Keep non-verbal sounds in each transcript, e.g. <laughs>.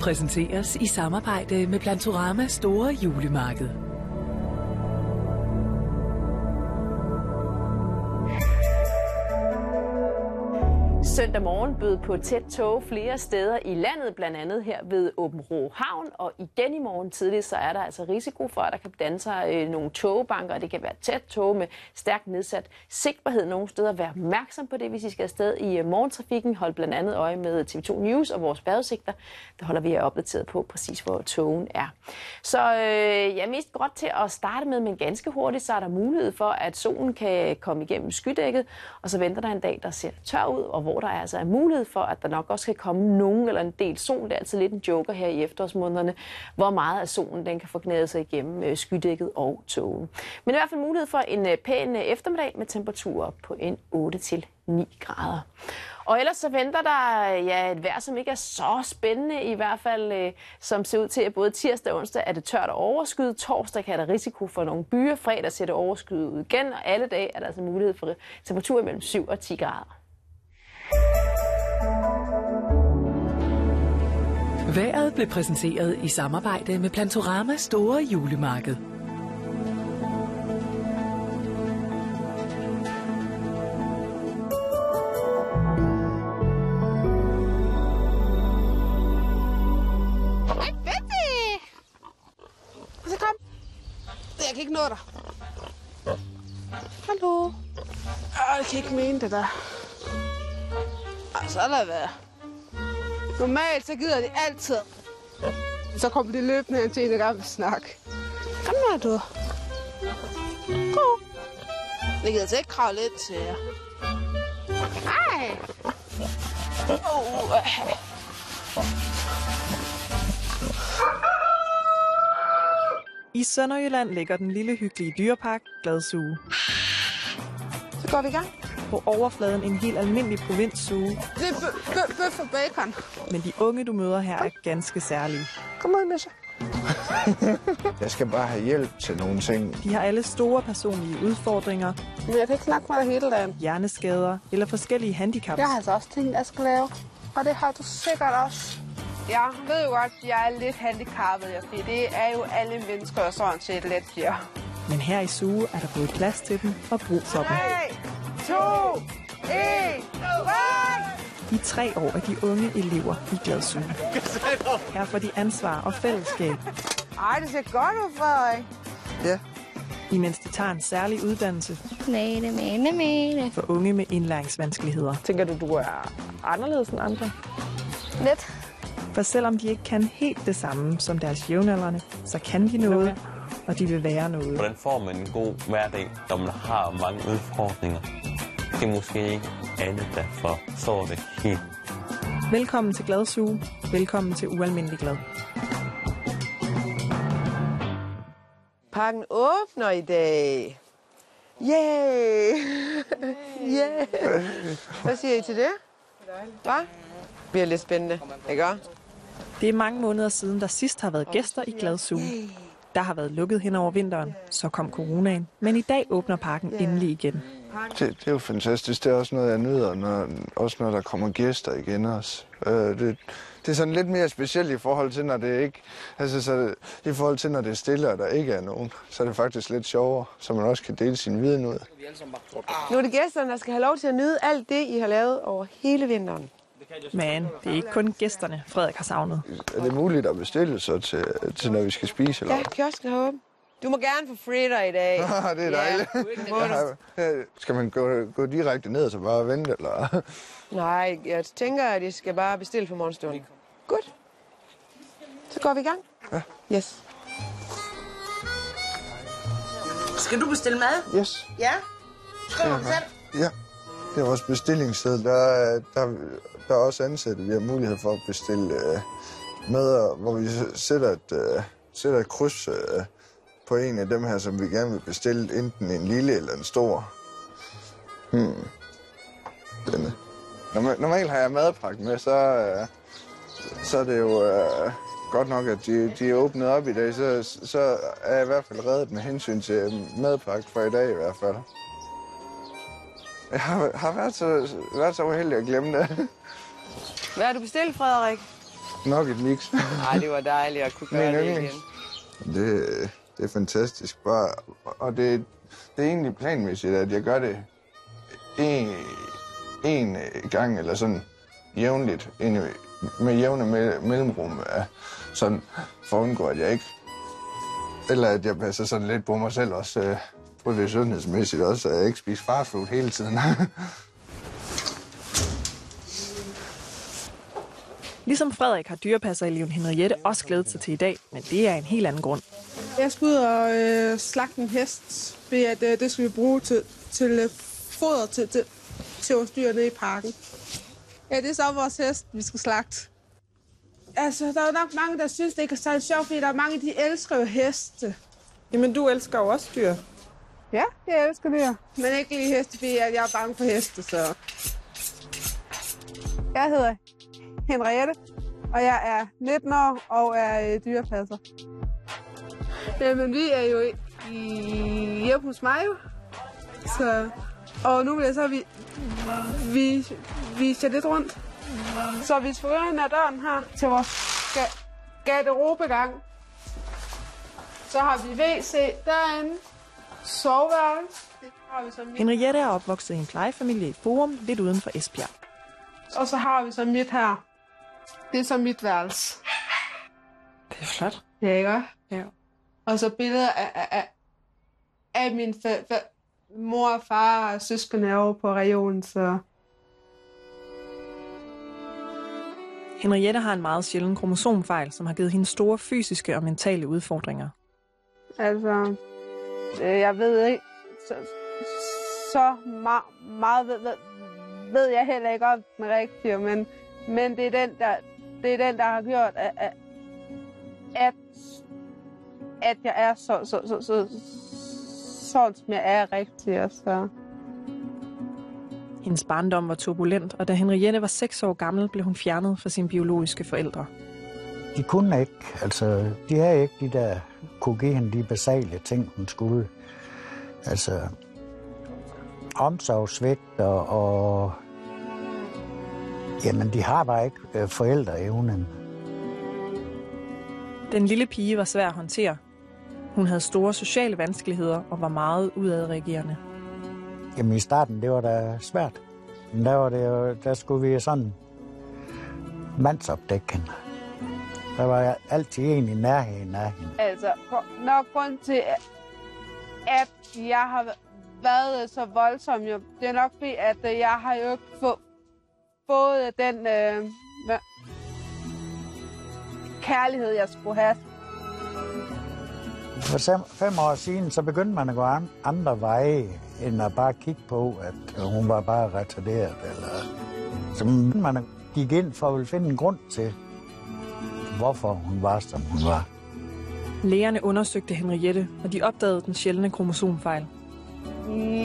præsenteres i samarbejde med Plantorama Store Julemarked. Søndag morgen bød på tæt tog flere steder i landet, blandt andet her ved Åben Rå Havn. Og igen i morgen tidligt, så er der altså risiko for, at der kan danne sig øh, nogle togbanker. Det kan være tæt tog med stærkt nedsat sigtbarhed nogle steder. Vær opmærksom på det, hvis I skal afsted i øh, morgentrafikken. Hold blandt andet øje med TV2 News og vores vejrudsigter. Der holder vi jer opdateret på præcis, hvor togen er. Så øh, jeg er mest godt til at starte med, men ganske hurtigt, så er der mulighed for, at solen kan komme igennem skydækket. Og så venter der en dag, der ser tør ud, og hvor der altså er mulighed for, at der nok også kan komme nogen eller en del sol. Det er altid lidt en joker her i efterårsmånederne, hvor meget af solen den kan få knæde sig igennem øh, skydækket og togen. Men i hvert fald mulighed for en øh, pæn øh, eftermiddag med temperaturer på en 8-9 grader. Og ellers så venter der ja, et vejr, som ikke er så spændende i hvert fald, øh, som ser ud til, at både tirsdag og onsdag er det tørt og overskyet. Torsdag kan der risiko for nogle byer. Fredag ser det overskyet ud igen, og alle dage er der altså mulighed for temperaturer mellem 7 og 10 grader. Været blev præsenteret i samarbejde med Plantorama Store Julemarked. Jeg kan ikke nå dig. Hallo. Jeg kan ikke mene det der. Ej, så lad være. Normalt så gider de altid. Så kommer de løbende hen til en gang snak. Kom nu, du. Gå. Jeg gider altså ikke kravle lidt til jer. Hej. Oh, I Sønderjylland ligger den lille hyggelige dyrepark Gladsuge. så går vi i gang. På overfladen en helt almindelig provinsuge, Det er bø- bø- bøf og bacon. men de unge, du møder her, er ganske særlige. Kom ud, Misha. <laughs> Jeg skal bare have hjælp til nogle ting. De har alle store personlige udfordringer, Men jeg kan ikke snakke med hele dagen. hjerneskader eller forskellige handicaps. Jeg har altså også ting, jeg skal lave. Og det har du sikkert også. Jeg ved jo godt, at jeg er lidt handicappet, fordi det er jo alle mennesker sådan set let her. Men her i Suge er der både plads til dem og brug for dem. 3, 2, 1, I tre år er de unge elever i Gladsuge. <laughs> Her får de ansvar og fællesskab, Ej, det ser godt ud, Frederik. Ja. imens de tager en særlig uddannelse Mene, mene, mene. for unge med indlæringsvanskeligheder. Tænker du, du er anderledes end andre? Lidt. For selvom de ikke kan helt det samme som deres jævnaldrende, så kan de noget, og de vil være noget. Hvordan får man en god hverdag, når man har mange udfordringer? Det er måske ikke alle, der forstår det helt. Velkommen til Gladsuge. Velkommen til Ualmindelig Glad. Parken åbner i dag. Yay! yeah! Hvad siger I til det? Hvad? Det bliver lidt spændende, ikke? Det er mange måneder siden, der sidst har været gæster i Gladsuge. Der har været lukket hen over vinteren, så kom coronaen. Men i dag åbner parken endelig igen. Det, det er jo fantastisk. Det er også noget, jeg nyder, når, også når der kommer gæster igen også. Øh, det, det er sådan lidt mere specielt i forhold til, når det ikke... Altså, så, i forhold til, når det er stille, og der ikke er nogen, så er det faktisk lidt sjovere, så man også kan dele sin viden ud. Nu er det gæsterne, der skal have lov til at nyde alt det, I har lavet over hele vinteren. Men det er ikke kun gæsterne, Frederik har savnet. Er det muligt at bestille så til, til når vi skal spise? Eller? Ja, kiosken har åbent. Du må gerne få fritter i dag. <laughs> Ah, det er dejligt. Ja, Skal man gå, gå direkte ned og så bare vente, eller? Nej, jeg tænker, at I skal bare bestille for morgenstunden. Godt. Så går vi i gang. Ja. Yes. Skal du bestille mad? Yes. Ja. Skriver du selv? Ja, det er vores bestillingssted. Der, er- der, der er også ansatte. Vi har mulighed for at bestille øh, mad, hvor vi sætter et, øh, sætter et kryds øh, på en af dem her, som vi gerne vil bestille, enten en lille eller en stor. Hmm. Norma- Normalt har jeg madpakke med, så, øh, så er det jo øh, godt nok, at de, de er åbnet op i dag. Så, så er jeg i hvert fald reddet med hensyn til madpakke for i dag i hvert fald. Jeg har, har været, så, været så uheldig at glemme det. Hvad har du bestilt, Frederik? nok et mix. Nej, det var dejligt at kunne gøre Min det igen. Det, det er fantastisk. Bare, og det, det er egentlig planmæssigt, at jeg gør det en, en øh, gang eller sådan jævnligt, ind med jævne mellemrum, sådan for at undgå, at jeg ikke... Eller at jeg passer sådan lidt på mig selv også, øh, på det sundhedsmæssigt også, at jeg ikke spiser fastfood hele tiden. <laughs> Ligesom Frederik har dyrepassereleven Henriette også glædet sig til i dag, men det er en helt anden grund. Jeg skal ud og øh, slagte en hest, ved at øh, det skal vi bruge til, til øh, foder til, til, til vores dyr nede i parken. Ja, det er så vores hest, vi skal slagte. Altså, der er nok mange, der synes, det ikke er særlig sjovt, fordi der er mange, de elsker jo heste. Jamen, du elsker jo også dyr. Ja, jeg elsker dyr. Men ikke lige heste, fordi jeg er bange for heste, så... Jeg hedder Henriette, og jeg er 19 år og er øh, dyrepasser. Jamen, vi er jo i, hjemme hos mig jo. Så, og nu vil jeg så vi, vi, vise jer lidt rundt. Så hvis vi går ind ad døren her til vores ga- garderobegang, så har vi WC derinde, soveværelse. Vi Henriette er opvokset i en plejefamilie i Forum, lidt uden for Esbjerg. og så har vi så mit her. Det er så mit værelse. Det er flot. Ja, ikke? Ja. Og så billeder af, af, af, min fa- fa- mor og far og søskende over på regionen, så... Henriette har en meget sjælden kromosomfejl, som har givet hende store fysiske og mentale udfordringer. Altså, øh, jeg ved ikke, så, så ma- meget ved, ved, ved jeg heller ikke om den rigtige, men, men det, er den, der, det er den, der har gjort, at, at, at, jeg er så, så, så, så, sådan, som jeg er rigtig. Og så. Hendes barndom var turbulent, og da Henriette var 6 år gammel, blev hun fjernet fra sine biologiske forældre. De kunne ikke, altså, de havde ikke de der, kunne give hende de basale ting, hun skulle. Altså, omsorgsvigt og, og jamen, de har bare ikke øh, forældreevnen. Den lille pige var svær at håndtere. Hun havde store sociale vanskeligheder og var meget udadreagerende. Jamen, i starten, det var da svært. Men der, var det jo, der skulle vi sådan mandsopdække hende. Der var altid en i nærheden af hende. Altså, nok grund til, at jeg har været så voldsom, jo, det er nok fordi, at øh, jeg har jo ikke få, fået den øh, kærlighed, jeg skulle have. For fem, år siden, så begyndte man at gå an, andre veje, end at bare kigge på, at hun var bare retarderet. Eller... Så man gik ind for at finde en grund til, hvorfor hun var, som hun var. Lægerne undersøgte Henriette, og de opdagede den sjældne kromosomfejl.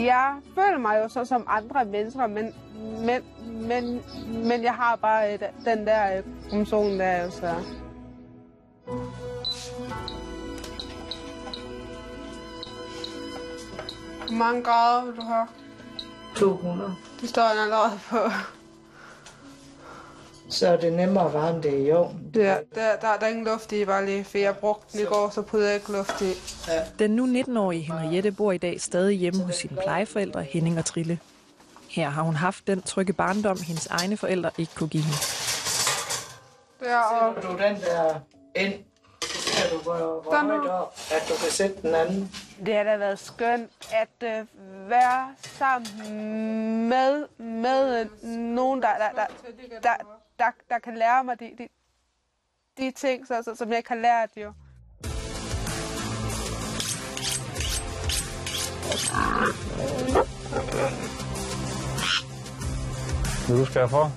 Jeg føler mig jo så som andre mennesker, men, men, men, men jeg har bare øh, den der øh, kromosom der, jo, så... Hvor mange grader vil du have? 200. Det står den allerede på. Så er det nemmere at varme det i ovnen. Der, der, der, der er ingen luft i, bare lige, for jeg brugte den i går, så puttede jeg ikke luft i. Den nu 19-årige Henriette bor i dag stadig hjemme hos sine plejeforældre Henning og Trille. Her har hun haft den trygge barndom, hendes egne forældre ikke kunne give hende. Der, og du den der ind, så ser du, hvor, hvor Den højt op, at du kan sætte den anden. Det har da været skønt at øh, være sammen med, med øh, nogen, der, der, der, der, der, der kan lære mig de, de, de ting, så, så, som jeg ikke har lært jo. Vil du skal for?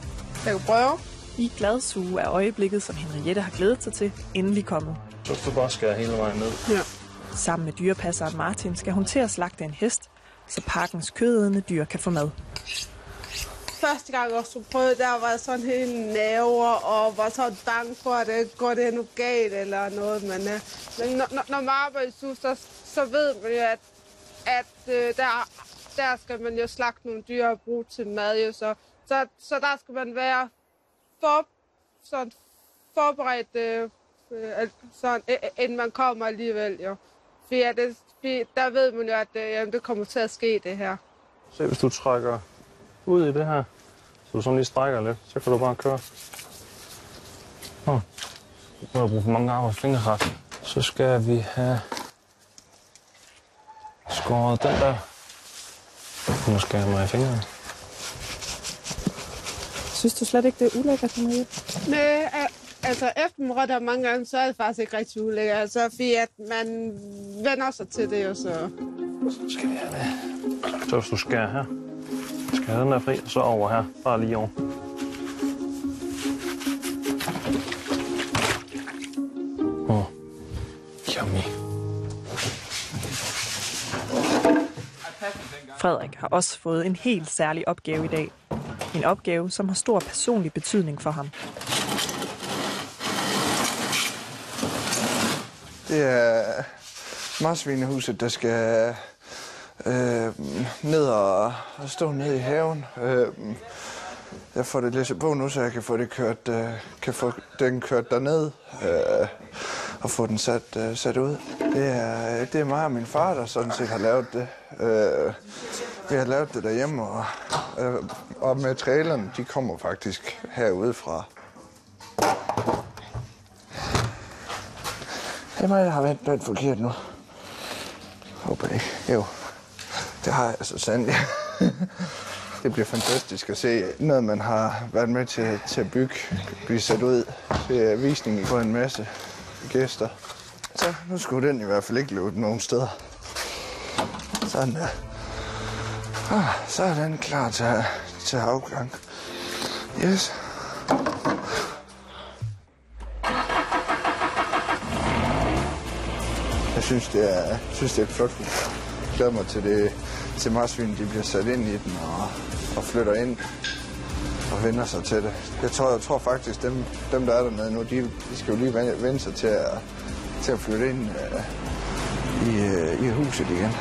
Jeg kan prøve. I gladsuge er øjeblikket, som Henriette har glædet sig til, endelig kommet. Så skal du bare skære hele vejen ned. Ja. Sammen med dyrepasseren Martin skal hun til at slagte en hest, så parkens kødædende dyr kan få mad. Første gang jeg skulle prøvede, der var jeg sådan helt naver og var så bange for, at det går det nu galt eller noget. Men, øh, men når, når- man arbejder i sus, så, så ved man jo, at, at øh, der, der skal man jo slagte nogle dyr og bruge til mad. Jo, så, så, så der skal man være for, sådan forberedt, øh, øh sådan, inden man kommer alligevel, jo. Fordi, at det, fordi der ved man jo, at øh, jamen, det kommer til at ske, det her. Se, hvis du trækker ud i det her, så du sådan lige strækker lidt, så kan du bare køre. Nå, nu har jeg brugt for mange arme og fingerkræfter. Så skal vi have skåret den der. Nu skal jeg mig i fingrene. Synes du slet ikke, det er ulækkert, Marie? Nej, altså efter man rødder mange gange, så er det faktisk ikke rigtig ulækkert. Altså, fordi at man vender sig til det jo så. Så skal vi have det. Så hvis du skærer her, skal jeg have den der fri, og så over her. Bare lige over. Åh, oh. yummy. Frederik har også fået en helt særlig opgave i dag. En opgave, som har stor personlig betydning for ham. Det er marsvinehuset, der skal øh, ned og, og stå ned i haven. Øh, jeg får det læst på nu, så jeg kan få det kørt, øh, kan få den kørt derned øh, og få den sat, øh, sat ud. Det er, det er mig og min far, der sådan set har lavet det. Øh, vi har lavet det derhjemme, og, øh, og materialerne, de kommer faktisk herude fra. Det er mig, der har vendt den forkert nu. Håber ikke. Jo, det har jeg så sandelig. <laughs> det bliver fantastisk at se noget, man har været med til, til at bygge, blive sat ud til visning på en masse gæster. Så nu skulle den i hvert fald ikke løbe nogen steder. Sådan der. Ah, så er den klar til, til afgang. Yes. Synes, det er, synes, det er et flot hus. Jeg glæder mig til, det, til marsvin, de bliver sat ind i den og, og flytter ind og vender sig til det. Jeg tror, jeg tror faktisk, dem, dem der er dernede nu, de, de skal jo lige vende, sig til at, til at flytte ind uh, i, uh, i huset igen.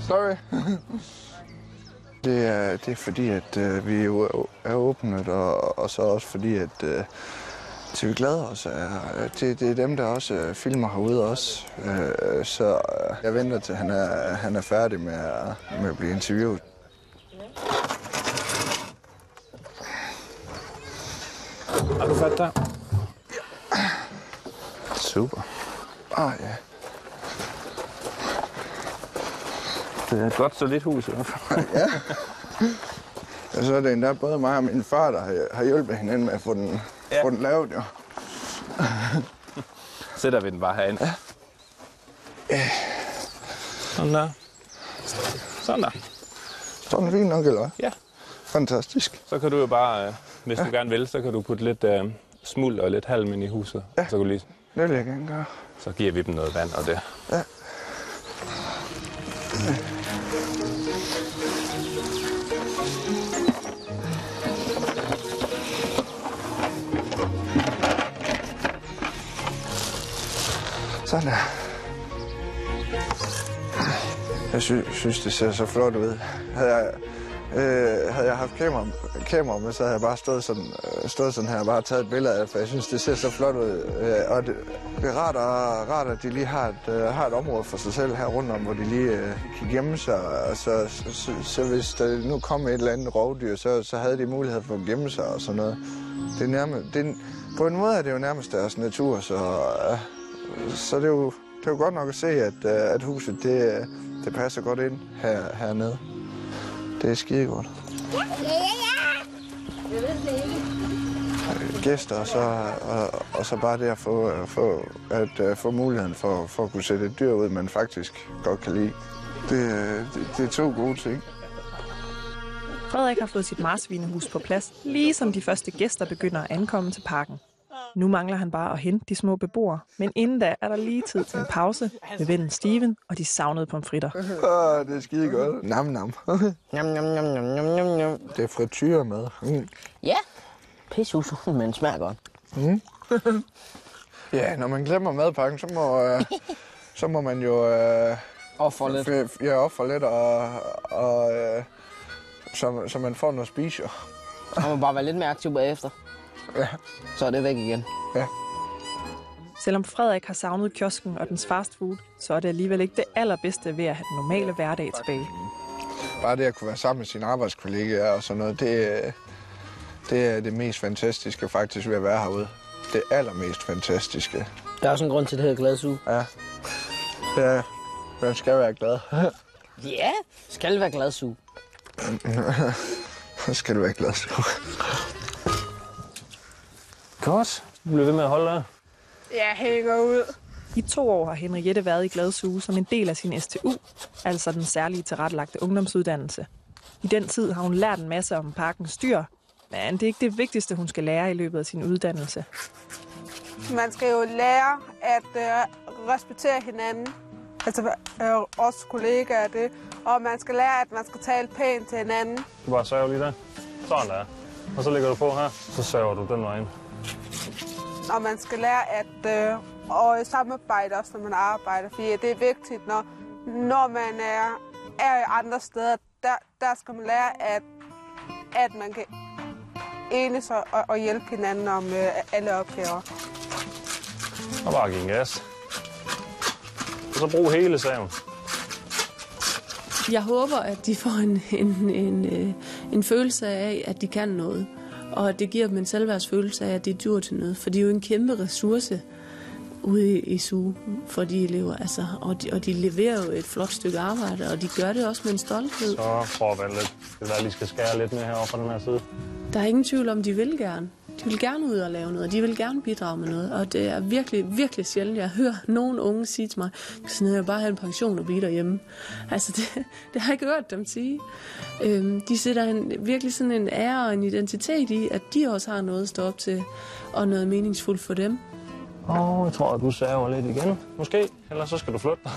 Sorry. <laughs> det, er, det er fordi, at uh, vi er- er åbnet, og, og så også fordi, at uh, til vi glæder os. Det, det er dem, der også øh, filmer herude også. Øh, så øh, jeg venter til, han er, han er færdig med at, med at blive interviewet. Har du fat der? Super. Ah, ja. Det er et godt solidt hus i hvert fald. ja. Og så er det endda både mig og min far, der har, har hjulpet hinanden med at få den, ja. få den lavet, jo. <laughs> Sætter vi den bare herinde. Ja. Sådan der. Sådan der. Sådan er fint nok, eller hvad? Ja. Fantastisk. Så kan du jo bare, øh, hvis ja. du gerne vil, så kan du putte lidt øh, smuld og lidt halm ind i huset. Ja. Så, kan du lige, Det vil jeg gerne gøre. så giver vi dem noget vand og det. Ja. Sådan der. Jeg sy- synes, det ser så flot ud. Havde jeg, øh, havde jeg haft kamera, kamera med, så havde jeg bare stået sådan, øh, stået sådan her og bare taget et billede af det, for jeg synes, det ser så flot ud. Øh, og det, det er rart, og, rart, at de lige har et, øh, har et område for sig selv her rundt om, hvor de lige øh, kan gemme sig. Og så, så, så, så hvis der nu kom et eller andet rovdyr, så, så havde de mulighed for at gemme sig og sådan noget. Det er nærmest, det er, på en måde er det jo nærmest deres natur, så, øh, så det er jo, det er jo godt nok at se, at, øh, at huset det, det passer godt ind her, hernede. Det er skide godt. Ja, ja, ja. Jeg ved det ikke. Gæster, og så, og, og så bare det at få, få, at, øh, få muligheden for, for at kunne sætte et dyr ud, man faktisk godt kan lide. Det, øh, det, det er to gode ting. Frederik har fået sit marsvinehus på plads, lige som de første gæster begynder at ankomme til parken. Nu mangler han bare at hente de små beboere, men inden da er der lige tid til en pause med vennen Steven og de savnede pomfritter. Ah, det er skide godt. Nam, nam. <laughs> Nam, nam, nam, nam, nam, nam, nam. Det er frityre med. Mm. Ja, pisse men smager godt. Mm. <laughs> ja, når man glemmer madpakken, så må, øh, så må man jo... Øh, offer lidt. f- Ja, offer lidt, og, og øh, så, så man får noget at spise. jo. Man må bare være lidt mere aktiv bagefter. Ja. Så er det væk igen. Ja. Selvom Frederik har savnet kiosken og dens fastfood, så er det alligevel ikke det allerbedste ved at have den normale hverdag tilbage. Bare det at kunne være sammen med sine arbejdskollegaer og sådan noget, det, det er det mest fantastiske faktisk ved at være herude. Det allermest fantastiske. Der er også en grund til, det hedder gladsuge. Ja. Ja, man skal være glad. Ja, skal være gladsuge. <laughs> Så skal du være glad. Godt. Du bliver ved med at holde der. Jeg hænger ud. I to år har Henriette været i Gladsuge som en del af sin STU, altså den særlige tilrettelagte ungdomsuddannelse. I den tid har hun lært en masse om parkens dyr, men det er ikke det vigtigste, hun skal lære i løbet af sin uddannelse. Man skal jo lære at øh, respektere hinanden. Altså øh, os kollegaer det. Og man skal lære, at man skal tale pænt til hinanden. Du bare sørger lige der. Sådan der. Og så lægger du på her, så sørger du den vej ind. Og man skal lære at øh, og samarbejde også, når man arbejder. Fordi det er vigtigt, når, når man er, er i andre steder. Der, der skal man lære, at, at man kan enes og, og, og hjælpe hinanden om øh, alle opgaver. Og bare give en gas. Og så brug hele saven. Jeg håber, at de får en, en, en, øh, en følelse af, at de kan noget. Og det giver dem en selvværdsfølelse af, at de dur til noget. For det er jo en kæmpe ressource ude i SU for de elever. Altså, og, de, og de leverer jo et flot stykke arbejde, og de gør det også med en stolthed. Så at vente lidt. Det at lige skal skære lidt mere herovre fra den her side. Der er ingen tvivl om, de vil gerne. De vil gerne ud og lave noget, og de vil gerne bidrage med noget. Og det er virkelig, virkelig sjældent, jeg hører nogen unge sige til mig, sådan jeg bare have en pension og blive derhjemme. Altså, det, <laughs> det har jeg ikke hørt dem sige. Øhm, de sætter en, virkelig sådan en ære og en identitet i, at de også har noget at stå op til, og noget meningsfuldt for dem. Åh, oh, jeg tror, at du saver lidt igen. Måske. Eller så skal du flytte dig.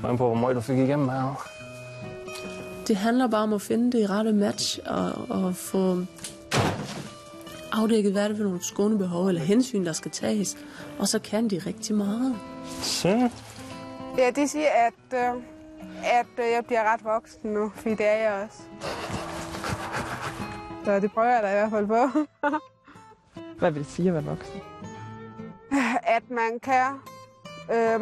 Hvordan på, hvor meget du fik igennem her. Det handler bare om at finde det rette match og, og få afdækket, hvad er det for nogle skånebehov eller hensyn, der skal tages. Og så kan de rigtig meget. Så. Ja, det siger, at, øh, at øh, jeg bliver ret voksen nu, fordi det er jeg også. Så det prøver jeg da i hvert fald på. <laughs> Hvad vil det sige at være voksen? at man kan øh,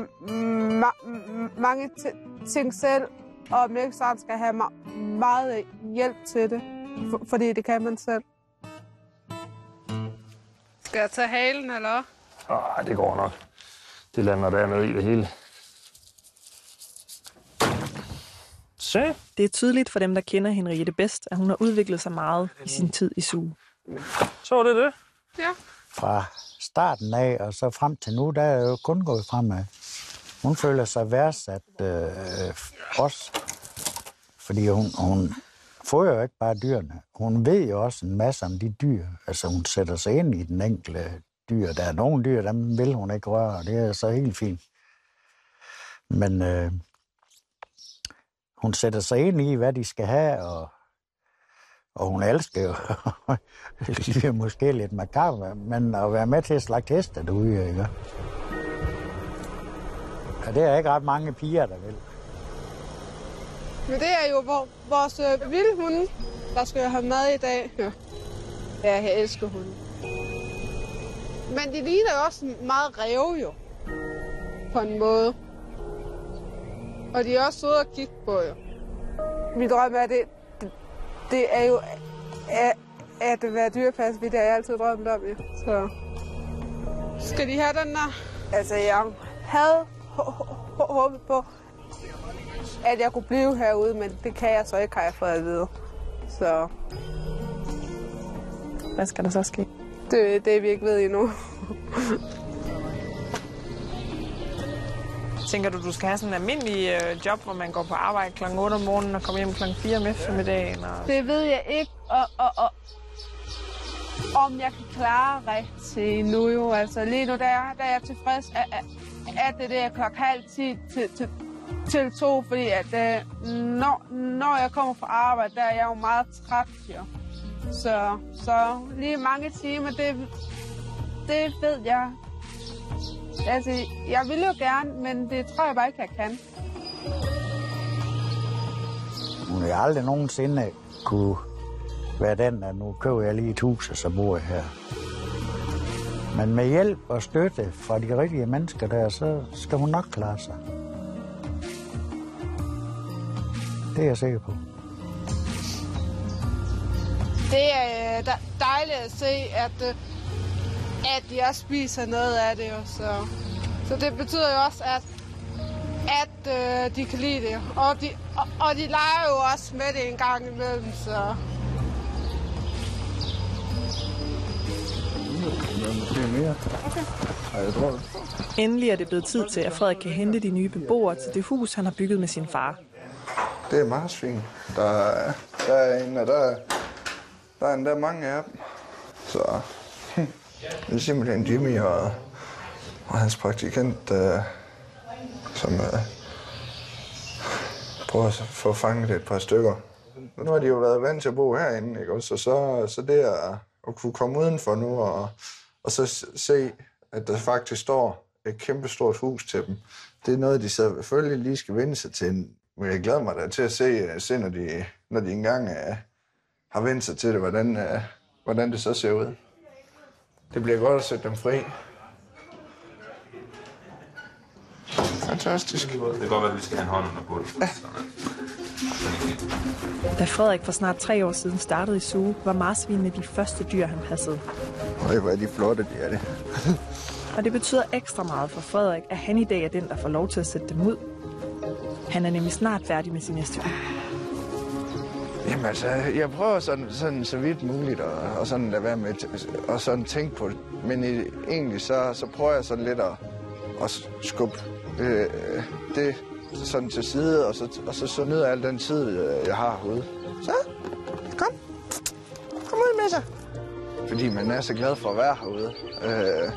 ma- mange t- ting selv, og ikke sådan skal have ma- meget hjælp til det, for- fordi det kan man selv. Skal jeg tage halen, eller Ah, det går nok. Det lander dernede i det hele. Se. Det er tydeligt for dem, der kender Henriette bedst, at hun har udviklet sig meget i sin tid i suge. Så var det det. Ja. Fra starten af og så frem til nu, der er jo kun gået fremad. Hun føler sig værdsat øh, også, fordi hun, hun fodrer jo ikke bare dyrene. Hun ved jo også en masse om de dyr. Altså hun sætter sig ind i den enkelte dyr. Der er nogle dyr, dem vil hun ikke røre, og det er så helt fint. Men øh, hun sætter sig ind i, hvad de skal have, og, og hun elsker jo, <laughs> det er måske lidt makabre, men at være med til at slagte heste derude, ikke? Og det er ikke ret mange piger, der vil. Men det er jo vor, vores øh, vilde hunde, der skal have mad i dag. Ja. ja, jeg elsker hunde. Men de ligner jo også meget ræve jo, på en måde. Og de er også søde at kigge på jo. Min drøm er, det, det, det er jo at, at være dyrepasser, fordi det har jeg altid drømt om, jo. Så skal de have den der? Altså, jeg havde håbet på, at jeg kunne blive herude, men det kan jeg så ikke, har jeg fået at vide. Så Hvad skal der så ske? det er det, vi ikke ved endnu. Tænker du, du skal have sådan en almindelig øh, job, hvor man går på arbejde kl. 8 om morgenen og kommer hjem kl. 4 om eftermiddagen? Og... Det ved jeg ikke, og, og, og om jeg kan klare rigtig nu jo. Altså lige nu, der, er- der er jeg tilfreds, at, at, at det der klokken halv 10 til, til, til to, fordi at øh, når, når jeg kommer fra arbejde, der er jeg jo meget træt, jo. Så, så lige mange timer, det, det ved jeg. Altså, jeg vil jo gerne, men det tror jeg bare ikke, jeg kan. Hun har aldrig nogensinde kunne være den, at nu køber jeg lige et hus, og så bor jeg her. Men med hjælp og støtte fra de rigtige mennesker der, så skal hun nok klare sig. Det er jeg sikker på. Det er øh, dejligt at se, at, øh, at de også spiser noget af det. Så. så det betyder jo også, at, at øh, de kan lide det. Og de, og, og de leger jo også med det en gang imellem, så... Okay. Jeg. Endelig er det blevet tid til, at Frederik kan hente de nye beboere til det hus, han har bygget med sin far. Det er marsvin. Der, er- der er en, og der, er- der er endda mange af dem. Så hm. det er simpelthen Jimmy og, og hans praktikant, øh, som øh, prøver at få fanget et par stykker. Nu har de jo været vant til at bo herinde, ikke? også? Så, så, så det at, at kunne komme udenfor nu og, og så se, at der faktisk står et kæmpestort hus til dem, det er noget, de selvfølgelig lige skal vende sig til. Men jeg glæder mig da til at se, se når, de, når de engang uh, har vendt sig til det, hvordan, uh, hvordan det så ser ud. Det bliver godt at sætte dem fri. Fantastisk. Det kan godt være, at vi skal have en hånd under på det. Da Frederik for snart tre år siden startede i Zoo, var marsvinene de første dyr, han passede. Øj, hvor er de flotte, de er det. Og det betyder ekstra meget for Frederik, at han i dag er den, der får lov til at sætte dem ud. Han er nemlig snart færdig med sin STU. Jamen altså, jeg prøver sådan, sådan så vidt muligt at, og sådan lade være med at- og sådan tænke på det. Men i, egentlig så, så prøver jeg sådan lidt at, at skubbe øh, det sådan til side, og så, og så, så ned al den tid, øh, jeg har herude. Så, kom. Kom ud med sig. Fordi man er så glad for at være herude. Øh,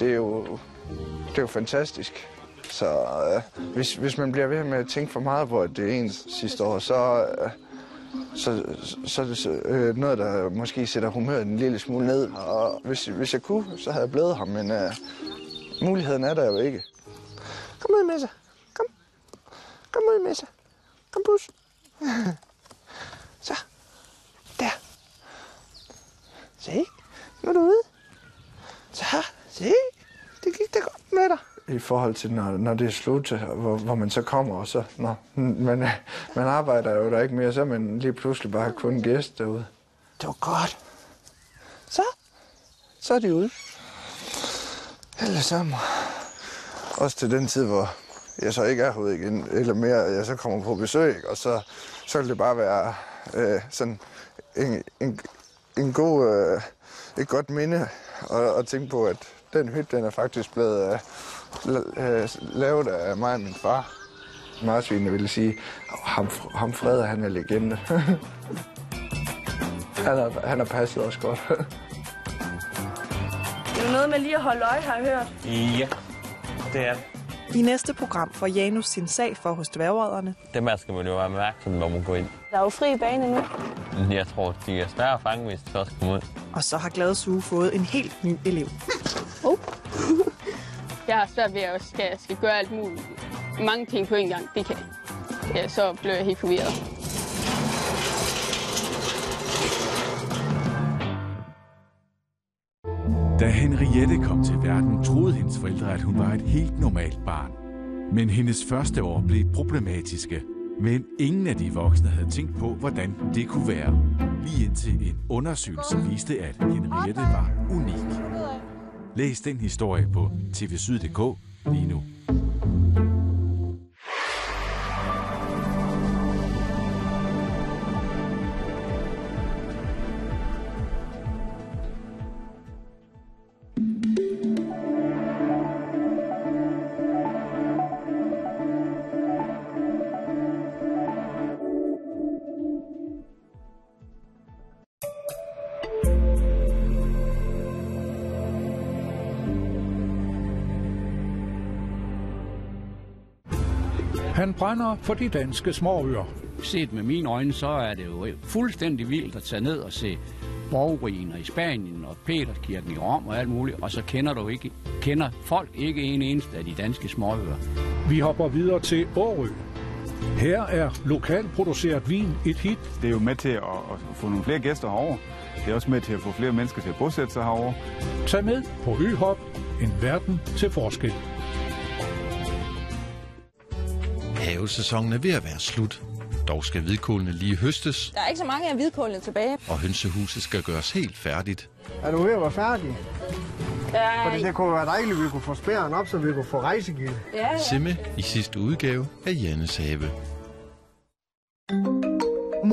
det, er jo, det er jo fantastisk. Så øh, hvis, hvis man bliver ved med at tænke for meget på, at det er ens sidste år, så, øh, så, så er det så, øh, noget, der måske sætter humøret en lille smule ned. Og hvis, hvis jeg kunne, så havde jeg blevet ham, men øh, muligheden er der jo ikke. Kom ud med. Kom. Kom ud med. Kom, bus. <laughs> så. Der. Se. Nu er du ude. Så. Se. Det gik da godt med dig. I forhold til, når, når det er slut, hvor, hvor man så kommer, og så, nå, man, man arbejder jo der ikke mere, så er man lige pludselig bare kun gæst derude. Det var godt. Så, så er de ude. Alle sammen. Også til den tid, hvor jeg så ikke er herude igen, eller mere, jeg så kommer på besøg, og så, så vil det bare være øh, sådan en, en, en god, øh, et godt minde at, at tænke på, at den hytte, den er faktisk blevet øh, lavet af mig og min far. Marsvinene ville sige, "Åh, ham, ham Frede, han er legende. <laughs> han, har, han har passet os godt. Det <laughs> er noget med lige at holde øje, har jeg hørt. Ja, det er det. I næste program får Janus sin sag for hos dværgeredderne. Dem her skal man jo være opmærksom, når man går ind. Der er jo fri bane nu. Jeg tror, de er svære at fange, hvis de først kommer ud. Og så har Glade Suge fået en helt ny elev. Jeg har svært ved at skal, skal gøre alt muligt. Mange ting på en gang, det kan ja, så blev jeg helt forvirret. Da Henriette kom til verden, troede hendes forældre, at hun var et helt normalt barn. Men hendes første år blev problematiske. Men ingen af de voksne havde tænkt på, hvordan det kunne være. Lige indtil en undersøgelse viste, at Henriette var unik. Læs den historie på tvsyd.dk lige nu. Han brænder for de danske småøer. Set med mine øjne, så er det jo fuldstændig vildt at tage ned og se borgruiner i Spanien og Peterskirken i Rom og alt muligt, og så kender du ikke, kender folk ikke en eneste af de danske småøer. Vi hopper videre til Årø. Her er lokalt produceret vin et hit. Det er jo med til at, at få nogle flere gæster herover. Det er også med til at få flere mennesker til at bosætte sig herover. Tag med på Øhop, en verden til forskel. Havesæsonen er ved at være slut. Dog skal hvidkålene lige høstes, Der er ikke så mange af hvidkålene tilbage. og hønsehuset skal gøres helt færdigt. Er du ved at være færdig? Ja, Fordi det kunne være dejligt, at vi kunne få spæren op, så vi kunne få rejsegilde. ja, Simme i sidste udgave af Jannes Have.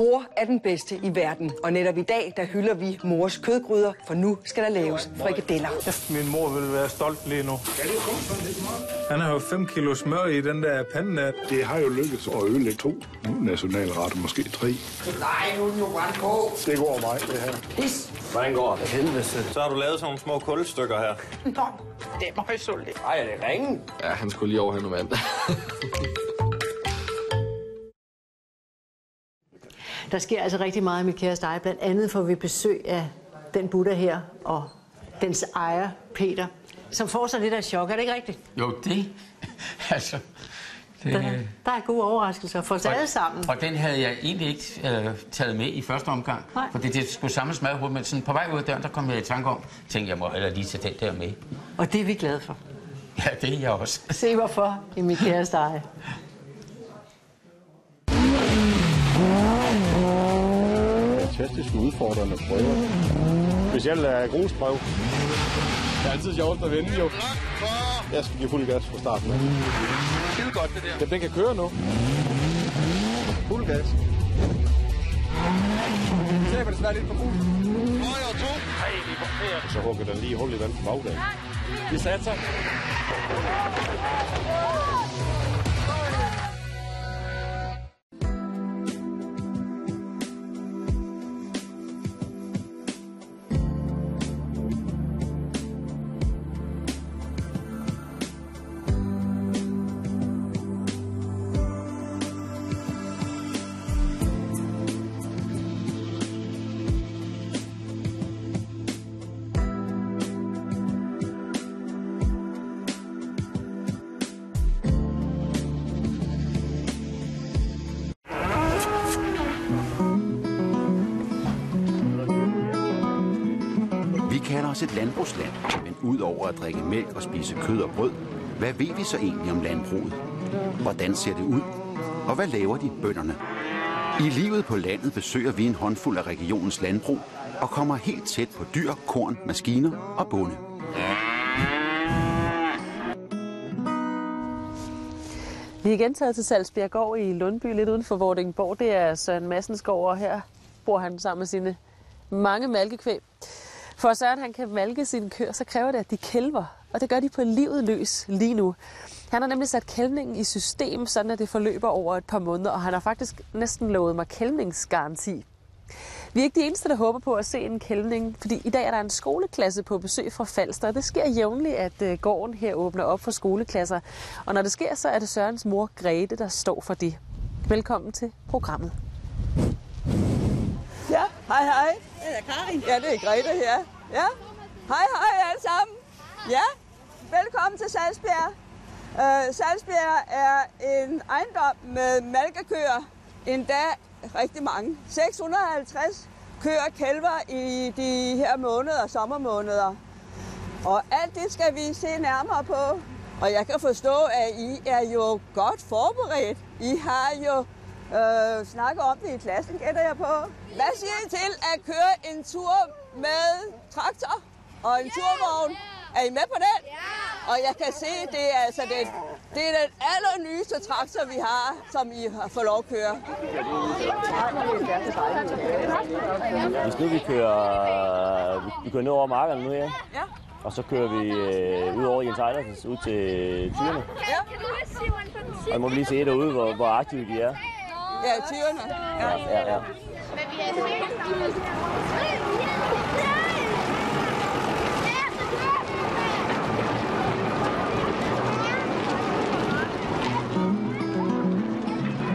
Mor er den bedste i verden, og netop i dag, der hylder vi mors kødgryder, for nu skal der laves frikadeller. Min mor vil være stolt lige nu. Han har jo 5 kilo smør i den der pande der. Det har jo lykkedes at ødelægge to nationalretter, måske tre. Nej, nu er den jo brændt på. Det går mig, det her. Pis. Hvordan går det? Helvede. Så har du lavet sådan nogle små kulstykker her. Nå, det er meget sultigt. Ej, er det ringen? Ja, han skulle lige over have noget vand. <laughs> Der sker altså rigtig meget i mit kæreste eje. Blandt andet får vi besøg af den Buddha her og dens ejer, Peter, som får sig lidt af chok. Er det ikke rigtigt? Jo, det... <laughs> Altså... Det, Der, der er gode overraskelser for os alle sammen. Og den havde jeg egentlig ikke øh, taget med i første omgang. Nej. Fordi det skulle samles med hovedet, men sådan på vej ud af døren, der kom jeg i tanke om, tænkte jeg må hellere lige tage den der med. Og det er vi glade for. Ja, det er jeg også. Se hvorfor i mit kæreste eje. <laughs> Fantastisk udfordrende prøver. Specielt er grusprøv. Det er altid sjovt at vinde, jo. Jeg skal give fuld gas fra starten. Skide godt, det der. Jamen, den kan køre nu. Fuld gas. Se, hvor det svært ind på bussen. Højre to. Hej, vi kommer Så hugger den lige hul i den på bagdagen. Vi satser. Ud udover at drikke mælk og spise kød og brød, hvad ved vi så egentlig om landbruget? Hvordan ser det ud? Og hvad laver de bønderne? I livet på landet besøger vi en håndfuld af regionens landbrug og kommer helt tæt på dyr, korn, maskiner og bonde. Vi er igen taget til Salzbjerggård i Lundby, lidt uden for Vordingborg. Det er Søren Massensgaard, og her bor han sammen med sine mange malkekvæg. For at Søren han kan malke sine køer, så kræver det, at de kælver, og det gør de på livet løs lige nu. Han har nemlig sat kælvningen i system, sådan at det forløber over et par måneder, og han har faktisk næsten lovet mig kælvningsgaranti. Vi er ikke de eneste, der håber på at se en kælvning, fordi i dag er der en skoleklasse på besøg fra Falster, og det sker jævnligt, at øh, gården her åbner op for skoleklasser. Og når det sker, så er det Sørens mor Grete, der står for det. Velkommen til programmet. Hej hej. Det er Karin. Ja, det er Grete her. Ja, hej hej alle sammen. Ja, velkommen til Salsbjerg. Uh, Salsbjerg er en ejendom med malkekøer, endda rigtig mange. 650 køer og kælver i de her måneder, sommermåneder. Og alt det skal vi se nærmere på. Og jeg kan forstå, at I er jo godt forberedt. I har jo øh, snakket om det i klassen, gætter jeg på. Hvad siger I til at køre en tur med traktor og en turvogn? Er I med på den? Og jeg kan se, det er, altså det, det er den allernyeste traktor, vi har, som I har fået lov at køre. Hvis nu vi kører, vi kører ned over markerne nu her, Ja. og så kører vi øh, ud over Jens Ejlersen, ud til tyrene. Ja. Og så må vi lige se derude, hvor, hvor aktive de er. Yeah, it's you and I. Yeah, yeah, yeah. Maybe.